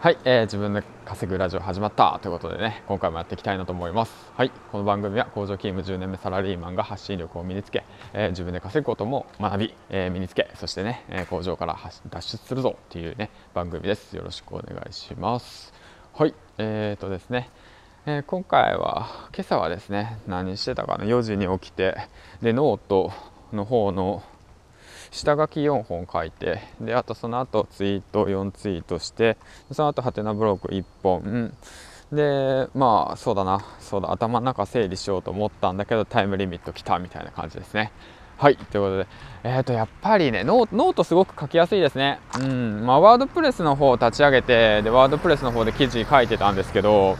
はい、えー、自分で稼ぐラジオ始まったということでね、今回もやっていきたいなと思います。はい、この番組は工場勤務10年目サラリーマンが発信力を身につけ、えー、自分で稼ぐことも学び、えー、身につけ、そしてね、え工場から脱出するぞっていうね、番組です。よろしくお願いします。はい、えーとですね、え今回は、今朝はですね、何してたかな、4時に起きて、で、ノートの方の下書き4本書いてであとその後ツイート4ツイートしてその後ハテナブログ1本。でまあそうだな。そうだ。頭の中整理しようと思ったんだけどタイムリミット来たみたいな感じですね。はい。ということで。えっ、ー、とやっぱりねノートすごく書きやすいですね。うん。まあワードプレスの方を立ち上げてでワードプレスの方で記事書いてたんですけど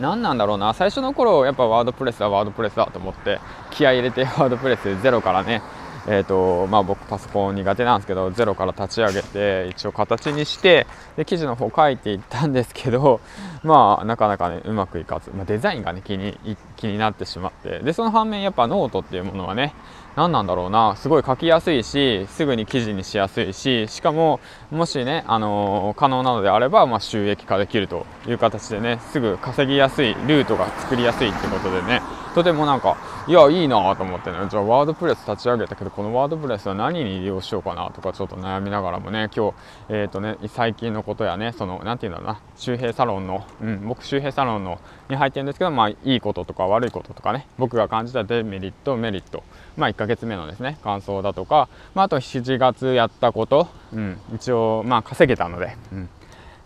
何なんだろうな。最初の頃やっぱワードプレスはワードプレスだと思って気合い入れてワードプレスゼロからねえーとまあ、僕パソコン苦手なんですけどゼロから立ち上げて一応形にしてで記事の方書いていったんですけど まあなかなかねうまくいかず、まあ、デザインがね気に気になってしまって。でその反面やっぱノートっていうものはね何なんだろうな。すごい書きやすいしすぐに記事にしやすいししかももしね、あのー、可能なのであれば、まあ、収益化できるという形でねすぐ稼ぎやすいルートが作りやすいってことでね。とてもなんかいやいいなと思ってね。じゃあワードプレス立ち上げたけどこのワードプレスは何に利用しようかなとかちょっと悩みながらもね今日え、ー、とね最近のことやねその何て言うんだろうな。周平サロンの、うん、僕周平サロンのに入ってるんですけどまあいいこととか悪いこととかね僕が感じたデメリットメリット。まあ1月目のですね感想だとか、まあ、あと7月やったこと、うん、一応まあ稼げたので、うん、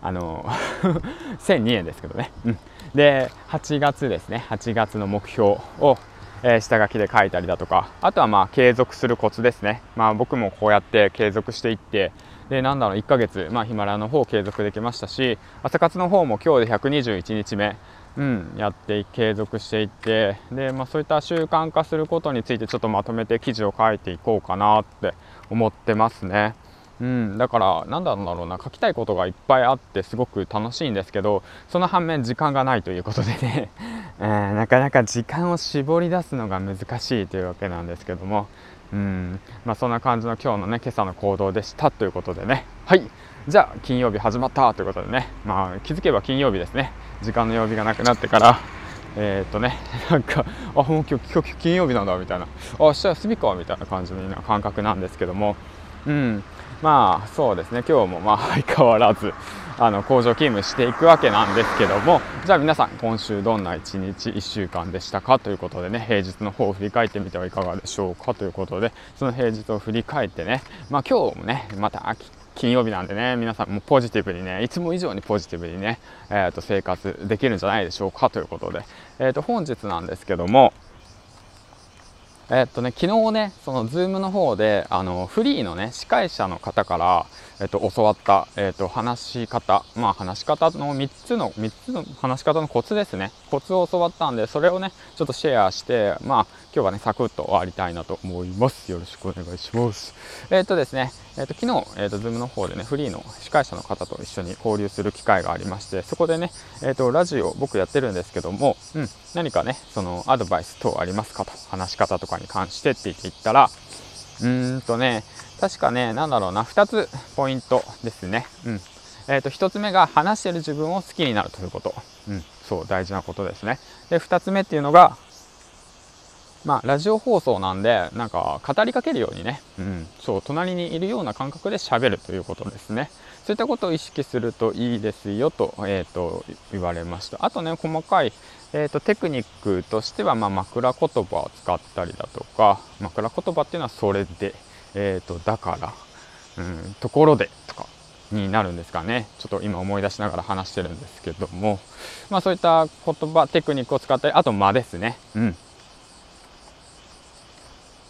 あの 1002円ですけどね、うん、で8月ですね8月の目標をえー、下書きで書いたりだとかあとはまあ継続するコツですね、まあ、僕もこうやって継続していってでなんだろう1ヶ月、まあ、ヒマラの方継続できましたし朝活の方も今日で121日目。うん、やって継続していってで、まあ、そういった習慣化することについてちょっとまとめて記事を書いていこうかなって思ってますね。うん、だからなんだろうな書きたいことがいっぱいあってすごく楽しいんですけどその反面時間がないということでね、えー、なかなか時間を絞り出すのが難しいというわけなんですけどもうん。まあ、そんな感じの今日のね今朝の行動でしたということでね。はい。じゃあ金曜日始まったということでね。まあ気づけば金曜日ですね。時間の曜日がなくなってから。えー、っとね なんかあもう今日今日金曜日なんだみたいな。あ明日休みかみたいな感じの感覚なんですけども。うん。まあそうですね。今日もまあ相変わらずあの工場勤務していくわけなんですけどもじゃあ皆さん今週どんな1日1週間でしたかということでね平日の方を振り返ってみてはいかがでしょうかということでその平日を振り返ってねまあ今日もねまた金曜日なんでね皆さんもポジティブにねいつも以上にポジティブにね、えー、と生活できるんじゃないでしょうかということで、えー、と本日なんですけどもえっとね、昨日ね、そのズームの方で、あの、フリーのね、司会者の方から、えっと、教わった、えっと、話し方、まあ、話し方の3つの、3つの話し方のコツですね。コツを教わったんで、それをね、ちょっとシェアして、まあ、今日はね、サクッと終わりたいなと思います。よろしくお願いします。えっとですね、えっと、昨日、えっと、ズームの方でね、フリーの司会者の方と一緒に交流する機会がありまして、そこでね、えっと、ラジオ僕やってるんですけども、うん、何かね、その、アドバイス等ありますかと、話し方とかに関してって言ったら、うーんとね、確かね、なんだろうな、2つポイントですね。うん。えっ、ー、と、1つ目が話してる自分を好きになるということ。うん、そう、大事なことですね。で、2つ目っていうのが、まあ、ラジオ放送なんで、なんか、語りかけるようにね、うん、そう、隣にいるような感覚で喋るということですね。そういったことを意識するといいですよと、えっ、ー、と、言われました。あとね、細かい、えーと、テクニックとしては、まあ、枕言葉を使ったりだとか枕言葉っていうのはそれで、えーと、だから、うん、ところでとかになるんですかね。ちょっと今思い出しながら話してるんですけども、まあ、そういった言葉テクニックを使ったりあと間ですね、うん、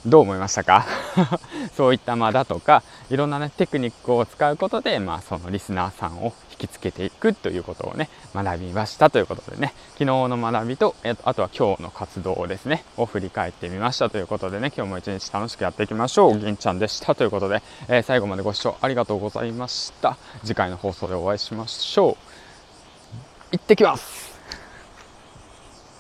どう思いましたか？そういった間だとかいろんなねテクニックを使うことで、まあ、そのリスナーさんを引きつけていくということをね学びましたということでね。昨日の学びとあとは今日の活動をですねを振り返ってみましたということでね。今日も一日楽しくやっていきましょう。銀ちゃんでしたということで、えー、最後までご視聴ありがとうございました。次回の放送でお会いしましょう。行ってきます！